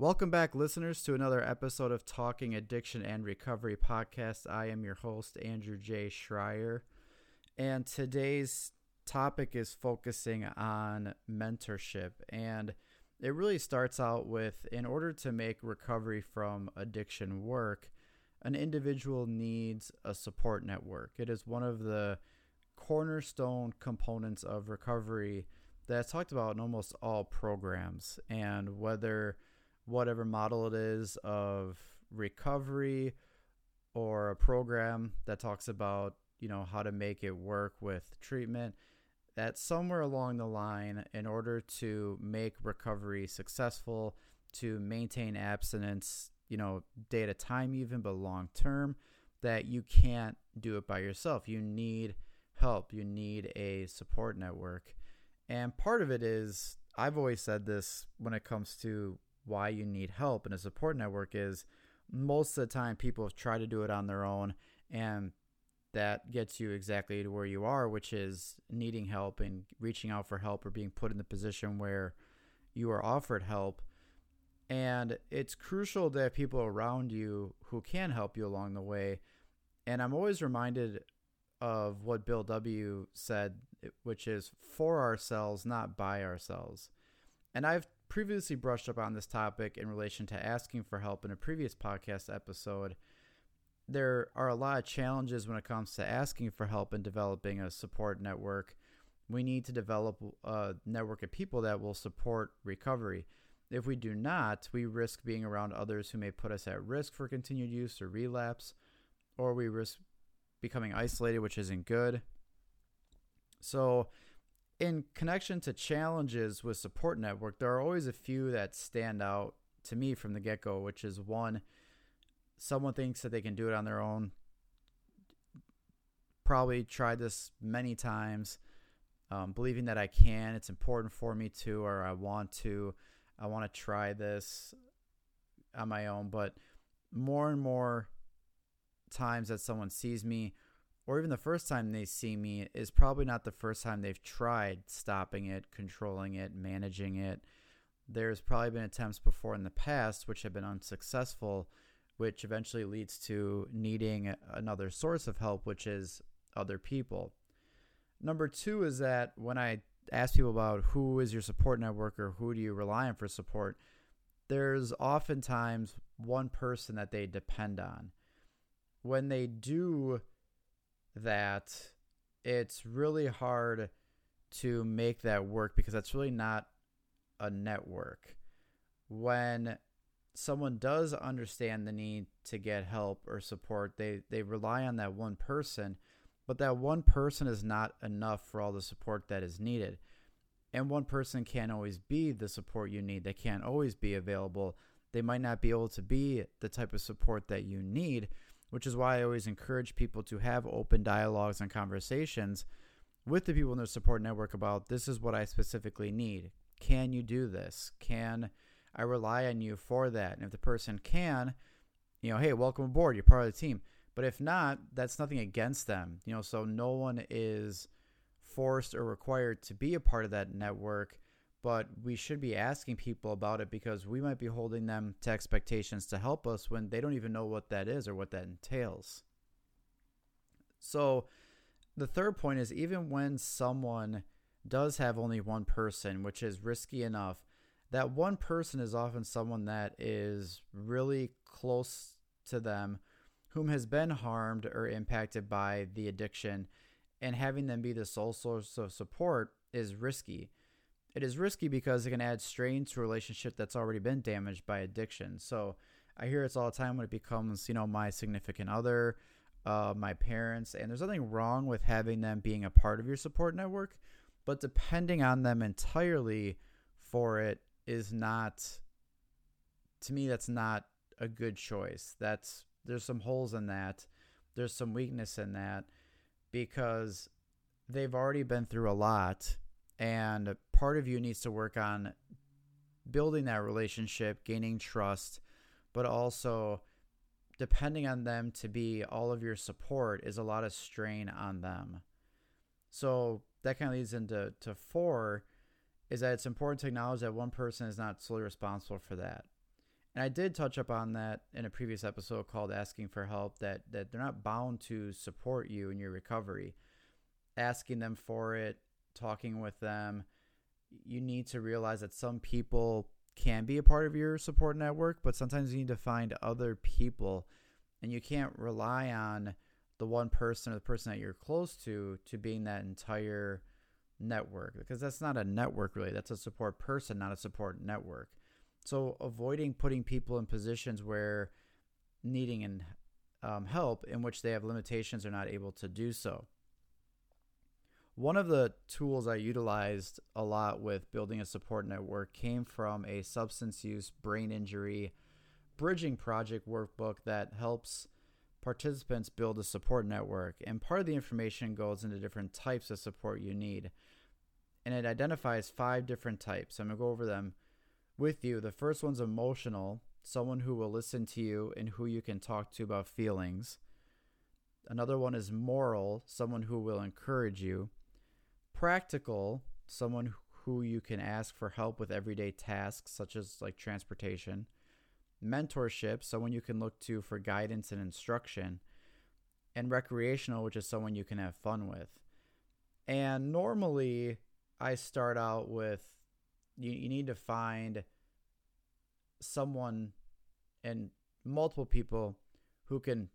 Welcome back, listeners, to another episode of Talking Addiction and Recovery podcast. I am your host, Andrew J. Schreier, and today's topic is focusing on mentorship. And it really starts out with in order to make recovery from addiction work, an individual needs a support network. It is one of the cornerstone components of recovery that's talked about in almost all programs. And whether whatever model it is of recovery or a program that talks about, you know, how to make it work with treatment, that somewhere along the line, in order to make recovery successful, to maintain abstinence, you know, day a time, even, but long term, that you can't do it by yourself. You need help, you need a support network. And part of it is, I've always said this when it comes to why you need help and a support network is most of the time people try to do it on their own and that gets you exactly to where you are, which is needing help and reaching out for help or being put in the position where you are offered help. And it's crucial to have people around you who can help you along the way. And I'm always reminded of what Bill W. said, which is for ourselves, not by ourselves. And I've previously brushed up on this topic in relation to asking for help in a previous podcast episode there are a lot of challenges when it comes to asking for help and developing a support network. We need to develop a network of people that will support recovery. If we do not, we risk being around others who may put us at risk for continued use or relapse, or we risk becoming isolated, which isn't good. So, in connection to challenges with support network, there are always a few that stand out to me from the get go, which is one, someone thinks that they can do it on their own. Probably tried this many times, um, believing that I can. It's important for me to, or I want to. I want to try this on my own. But more and more times that someone sees me, or even the first time they see me, is probably not the first time they've tried stopping it, controlling it, managing it. There's probably been attempts before in the past which have been unsuccessful which eventually leads to needing another source of help, which is other people. Number two is that when I ask people about who is your support network or who do you rely on for support, there's oftentimes one person that they depend on. When they do that, it's really hard to make that work because that's really not a network. When someone does understand the need to get help or support, they they rely on that one person, but that one person is not enough for all the support that is needed. And one person can't always be the support you need. They can't always be available. They might not be able to be the type of support that you need, which is why I always encourage people to have open dialogues and conversations with the people in their support network about this is what I specifically need. Can you do this? Can I rely on you for that. And if the person can, you know, hey, welcome aboard. You're part of the team. But if not, that's nothing against them. You know, so no one is forced or required to be a part of that network, but we should be asking people about it because we might be holding them to expectations to help us when they don't even know what that is or what that entails. So the third point is even when someone does have only one person, which is risky enough, that one person is often someone that is really close to them whom has been harmed or impacted by the addiction and having them be the sole source of support is risky. It is risky because it can add strain to a relationship that's already been damaged by addiction. So I hear it's all the time when it becomes, you know, my significant other, uh, my parents, and there's nothing wrong with having them being a part of your support network, but depending on them entirely for it is not to me that's not a good choice. That's there's some holes in that. There's some weakness in that because they've already been through a lot and part of you needs to work on building that relationship, gaining trust, but also depending on them to be all of your support is a lot of strain on them. So that kind of leads into to four is that it's important to acknowledge that one person is not solely responsible for that. And I did touch up on that in a previous episode called Asking for Help that, that they're not bound to support you in your recovery. Asking them for it, talking with them, you need to realize that some people can be a part of your support network, but sometimes you need to find other people and you can't rely on the one person or the person that you're close to to being that entire network because that's not a network really. That's a support person not a support network. So avoiding putting people in positions where needing and um, help in which they have limitations are not able to do so one of the tools i utilized a lot with building a support network came from a substance use brain injury bridging project workbook that helps participants build a support network. And part of the information goes into different types of support you need. And it identifies five different types. I'm going to go over them with you. The first one's emotional, someone who will listen to you and who you can talk to about feelings. Another one is moral, someone who will encourage you. Practical, someone who you can ask for help with everyday tasks such as like transportation mentorship, someone you can look to for guidance and instruction, and recreational, which is someone you can have fun with. And normally, I start out with you, you need to find someone and multiple people who can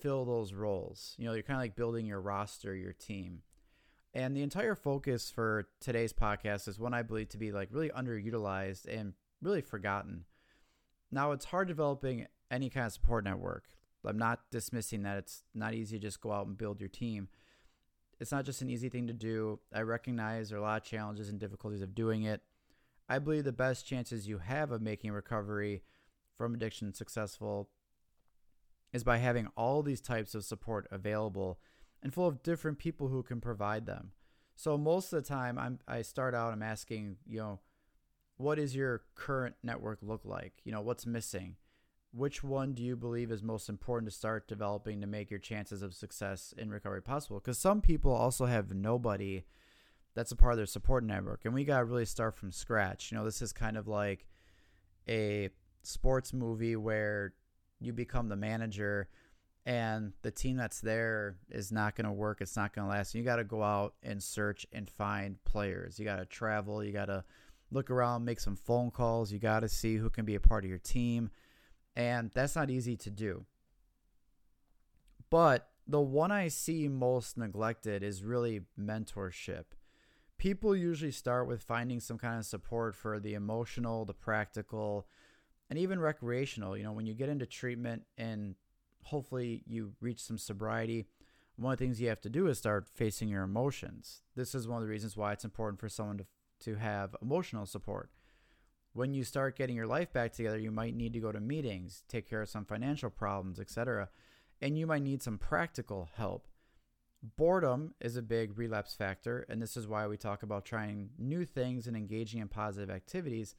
fill those roles. You know, you're kind of like building your roster, your team. And the entire focus for today's podcast is one I believe to be like really underutilized and really forgotten. Now, it's hard developing any kind of support network. I'm not dismissing that it's not easy to just go out and build your team. It's not just an easy thing to do. I recognize there are a lot of challenges and difficulties of doing it. I believe the best chances you have of making recovery from addiction successful is by having all these types of support available and full of different people who can provide them. So most of the time I'm I start out I'm asking, you know, what is your current network look like? You know, what's missing? Which one do you believe is most important to start developing to make your chances of success in recovery possible? Because some people also have nobody that's a part of their support network, and we got to really start from scratch. You know, this is kind of like a sports movie where you become the manager and the team that's there is not going to work. It's not going to last. You got to go out and search and find players. You got to travel. You got to look around, make some phone calls. You got to see who can be a part of your team. And that's not easy to do. But the one I see most neglected is really mentorship. People usually start with finding some kind of support for the emotional, the practical, and even recreational. You know, when you get into treatment and hopefully you reach some sobriety, one of the things you have to do is start facing your emotions. This is one of the reasons why it's important for someone to to have emotional support. When you start getting your life back together, you might need to go to meetings, take care of some financial problems, etc. And you might need some practical help. Boredom is a big relapse factor, and this is why we talk about trying new things and engaging in positive activities.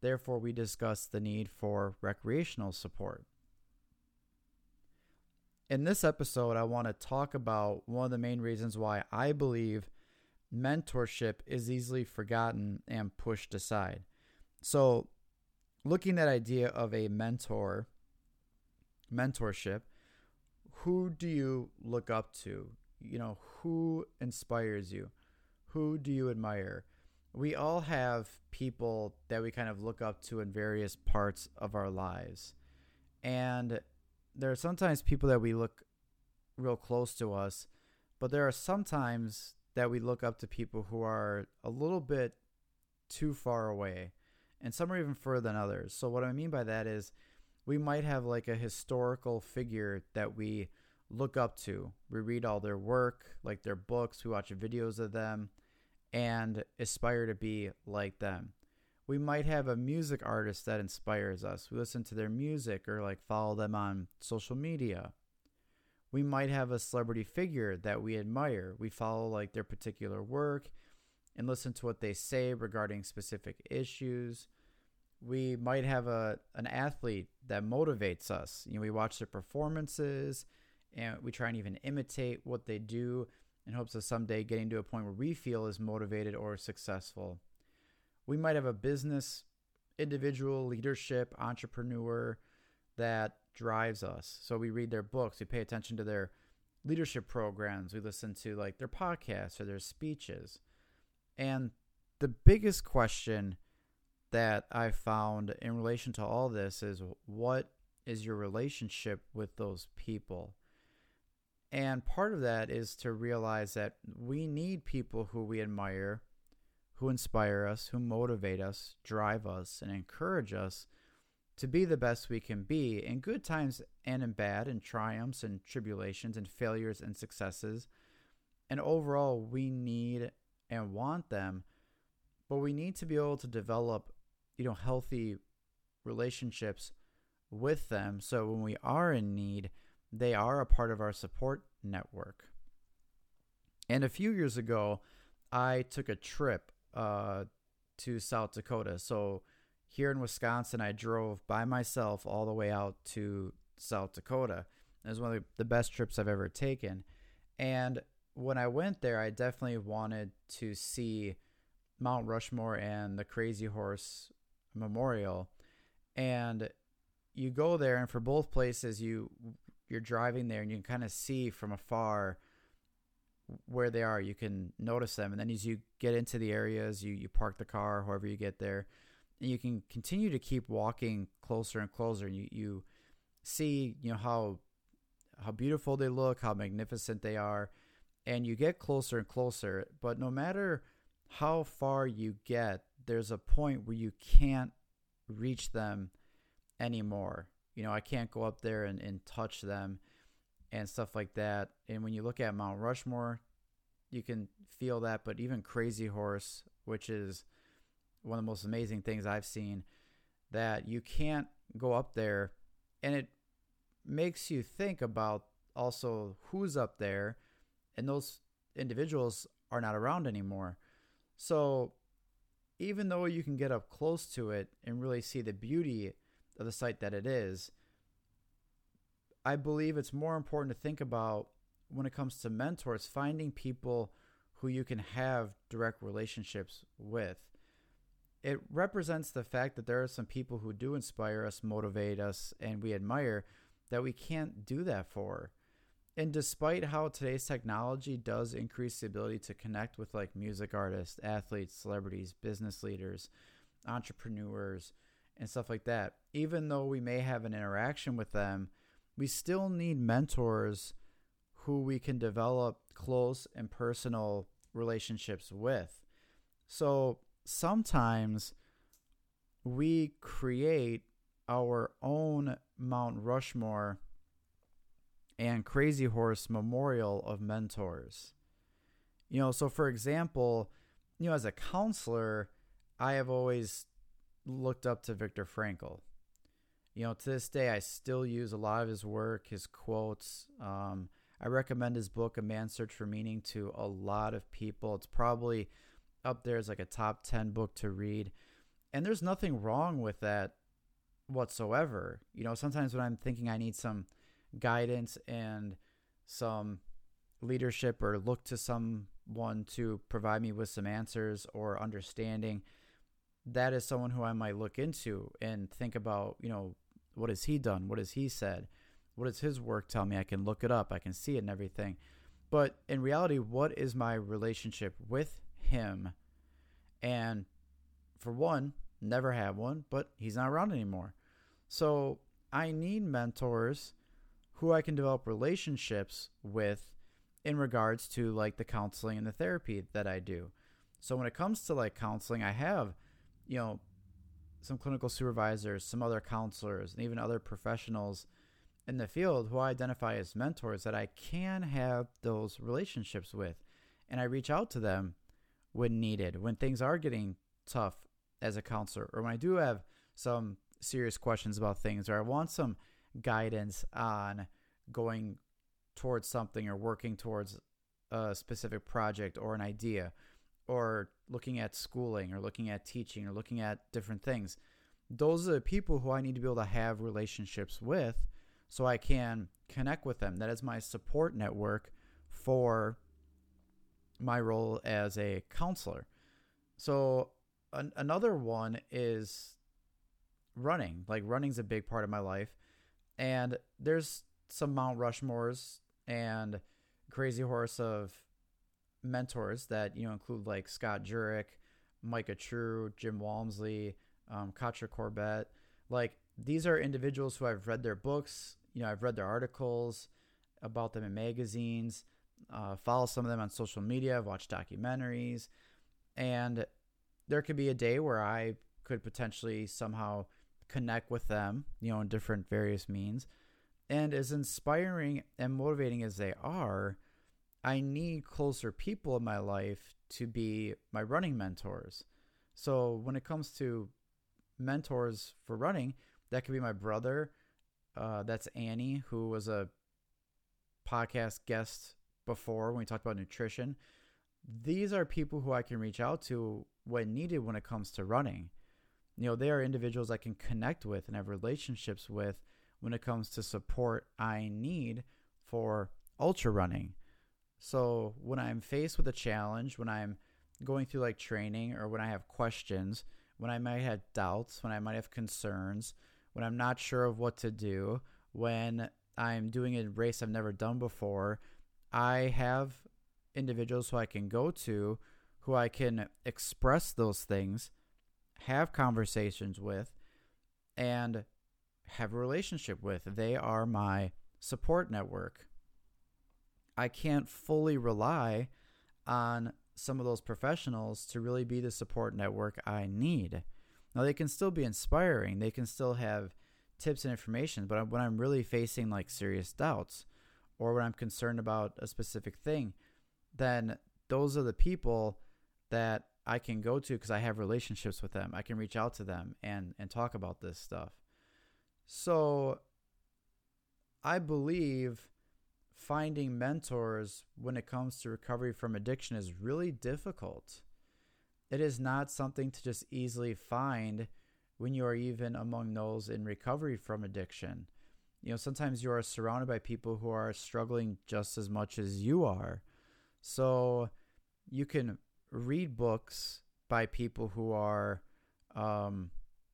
Therefore, we discuss the need for recreational support. In this episode, I want to talk about one of the main reasons why I believe mentorship is easily forgotten and pushed aside. So, looking at idea of a mentor, mentorship, who do you look up to? You know, who inspires you? Who do you admire? We all have people that we kind of look up to in various parts of our lives. And there are sometimes people that we look real close to us, but there are sometimes that we look up to people who are a little bit too far away, and some are even further than others. So, what I mean by that is we might have like a historical figure that we look up to. We read all their work, like their books, we watch videos of them, and aspire to be like them. We might have a music artist that inspires us. We listen to their music or like follow them on social media we might have a celebrity figure that we admire. We follow like their particular work and listen to what they say regarding specific issues. We might have a an athlete that motivates us. You know, we watch their performances and we try and even imitate what they do in hopes of someday getting to a point where we feel is motivated or successful. We might have a business individual leadership entrepreneur that drives us. So we read their books, we pay attention to their leadership programs, we listen to like their podcasts or their speeches. And the biggest question that I found in relation to all this is what is your relationship with those people? And part of that is to realize that we need people who we admire, who inspire us, who motivate us, drive us, and encourage us to be the best we can be in good times and in bad, in triumphs and tribulations, and failures and successes. And overall, we need and want them, but we need to be able to develop, you know, healthy relationships with them so when we are in need, they are a part of our support network. And a few years ago, I took a trip uh, to South Dakota. So here in Wisconsin, I drove by myself all the way out to South Dakota. It was one of the best trips I've ever taken. And when I went there, I definitely wanted to see Mount Rushmore and the Crazy Horse Memorial. And you go there, and for both places, you you're driving there and you can kind of see from afar where they are. You can notice them, and then as you get into the areas, you you park the car, however you get there, and you can continue to keep walking closer and closer. And you you see you know how how beautiful they look, how magnificent they are, and you get closer and closer. But no matter how far you get, there's a point where you can't reach them anymore. You know, I can't go up there and, and touch them and stuff like that. And when you look at Mount Rushmore, you can feel that. But even Crazy Horse, which is one of the most amazing things I've seen, that you can't go up there. And it makes you think about also who's up there. And those individuals are not around anymore. So even though you can get up close to it and really see the beauty of the site that it is, I believe it's more important to think about when it comes to mentors, finding people who you can have direct relationships with. It represents the fact that there are some people who do inspire us, motivate us, and we admire that we can't do that for. And despite how today's technology does increase the ability to connect with like music artists, athletes, celebrities, business leaders, entrepreneurs, and stuff like that. Even though we may have an interaction with them, we still need mentors who we can develop close and personal relationships with. So sometimes we create our own Mount Rushmore and Crazy Horse memorial of mentors. You know, so for example, you know, as a counselor, I have always looked up to Viktor Frankl. You know, to this day, I still use a lot of his work, his quotes. Um, I recommend his book, A Man's Search for Meaning, to a lot of people. It's probably up there as like a top 10 book to read. And there's nothing wrong with that whatsoever. You know, sometimes when I'm thinking I need some guidance and some leadership or look to someone to provide me with some answers or understanding, that is someone who I might look into and think about, you know, what has he done? What has he said? What does his work tell me? I can look it up, I can see it and everything. But in reality, what is my relationship with him? And for one, never had one, but he's not around anymore. So I need mentors who I can develop relationships with in regards to like the counseling and the therapy that I do. So when it comes to like counseling, I have you know, some clinical supervisors, some other counselors, and even other professionals in the field who I identify as mentors that I can have those relationships with. And I reach out to them when needed, when things are getting tough as a counselor, or when I do have some serious questions about things, or I want some guidance on going towards something or working towards a specific project or an idea or looking at schooling or looking at teaching or looking at different things. Those are the people who I need to be able to have relationships with so I can connect with them. That is my support network for my role as a counselor. So, an- another one is running. Like running's a big part of my life. And there's some Mount Rushmores and crazy horse of mentors that, you know, include like Scott Jurek, Micah True, Jim Walmsley, um, Catra Corbett. Like these are individuals who I've read their books, you know, I've read their articles about them in magazines, uh, follow some of them on social media, I've watched documentaries, and there could be a day where I could potentially somehow connect with them, you know, in different various means. And as inspiring and motivating as they are, I need closer people in my life to be my running mentors. So when it comes to mentors for running, that could be my brother. Uh, that's Annie, who was a podcast guest before when we talked about nutrition. These are people who I can reach out to when needed when it comes to running. You know, they are individuals I can connect with and have relationships with when it comes to support I need for ultra running. So when I'm faced with a challenge, when I'm going through like training or when I have questions, when I might have doubts, when I might have concerns, when I'm not sure of what to do, when I'm doing a race I've never done before, I have individuals who I can go to who I can express those things, have conversations with, and have a relationship with. They are my support network. I can't fully rely on some of those professionals to really be the support network I need. Now, they can still be inspiring, they can still have tips and information, but when I'm really facing like serious doubts or when I'm concerned about a specific thing, then those are the people that I can go to because I have relationships with them. I can reach out to them and and talk about this stuff. So I believe finding mentors when it comes to recovery from addiction is really difficult. It is not something to just easily find when you are even among those in recovery from addiction. You know, sometimes you are surrounded by people who are struggling just as much as you are. So you can read books by people who are, um,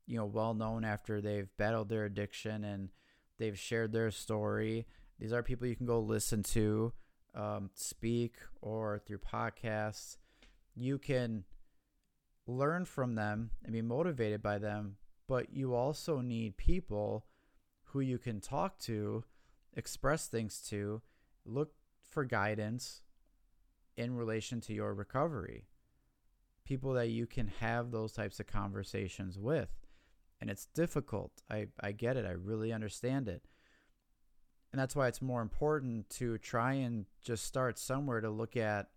you know, well known after they've battled their addiction and they've shared their story. These are people you can go listen to, um, speak, or through podcasts. You can learn from them and be motivated by them, but you also need people who you can talk to, express things to, look for guidance, in relation to your recovery. People that you can have those types of conversations with. And it's difficult. I, I get it. I really understand it. And that's why it's more important to try and just start somewhere to look at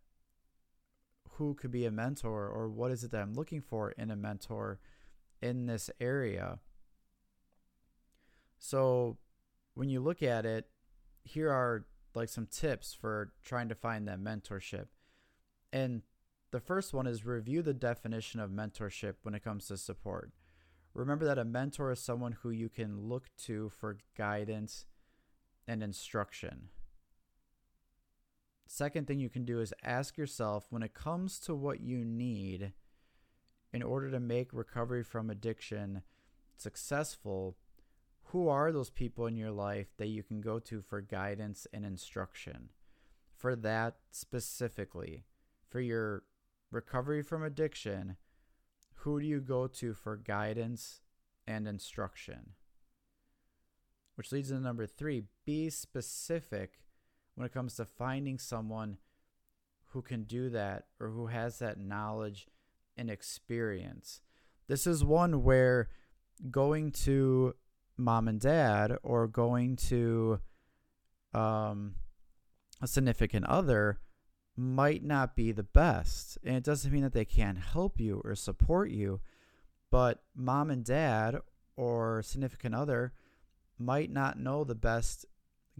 who could be a mentor or what is it that I'm looking for in a mentor in this area. So when you look at it, here are like some tips for trying to find that mentorship. And the first one is review the definition of mentorship when it comes to support. Remember that a mentor is someone who you can look to for guidance and instruction. Second thing you can do is ask yourself when it comes to what you need in order to make recovery from addiction successful, who are those people in your life that you can go to for guidance and instruction? For that specifically, for your recovery from addiction, who do you go to for guidance and instruction? Which leads to number three be specific when it comes to finding someone who can do that or who has that knowledge and experience. This is one where going to mom and dad or going to um, a significant other might not be the best. And it doesn't mean that they can't help you or support you, but mom and dad or significant other might not know the best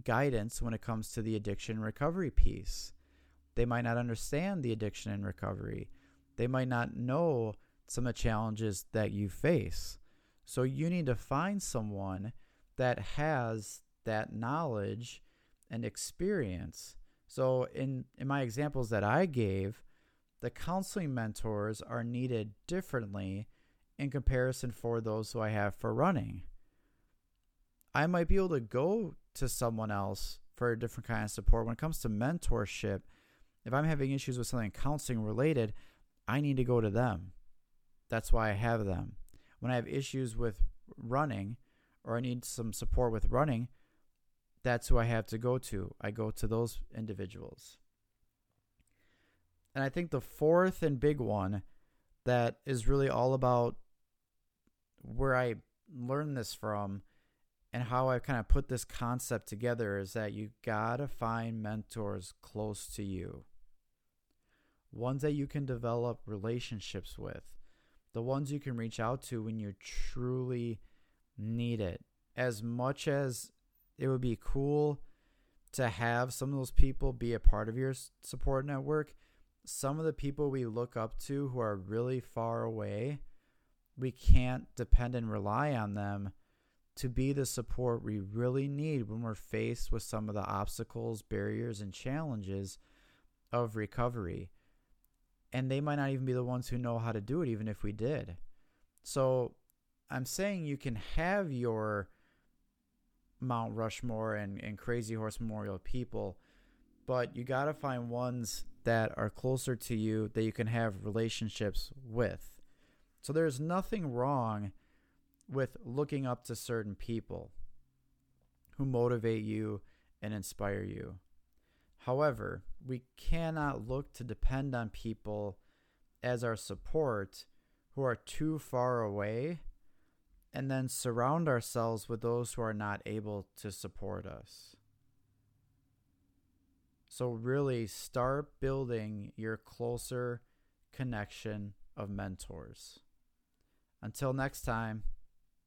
guidance when it comes to the addiction recovery piece. They might not understand the addiction and recovery. They might not know some of the challenges that you face. So you need to find someone that has that knowledge and experience. So in in my examples that I gave, the counseling mentors are needed differently in comparison for those who I have for running. I might be able to go to someone else for a different kind of support. When it comes to mentorship, if I'm having issues with something counseling related, I need to go to them. That's why I have them. When I have issues with running or I need some support with running, that's who I have to go to. I go to those individuals. And I think the fourth and big one that is really all about where I learned this from and how I kind of put this concept together is that you gotta find mentors close to you. Ones that you can develop relationships with. The ones you can reach out to when you truly need it. As much as it would be cool to have some of those people be a part of your support network, some of the people we look up to who are really far away, we can't depend and rely on them to be the support we really need when we're faced with some of the obstacles, barriers, and challenges of recovery. And they might not even be the ones who know how to do it, even if we did. So I'm saying you can have your Mount Rushmore and, and Crazy Horse Memorial people, but you got to find ones that are closer to you that you can have relationships with. So there's nothing wrong with looking up to certain people who motivate you and inspire you. However, we cannot look to depend on people as our support who are too far away and then surround ourselves with those who are not able to support us. So, really start building your closer connection of mentors. Until next time,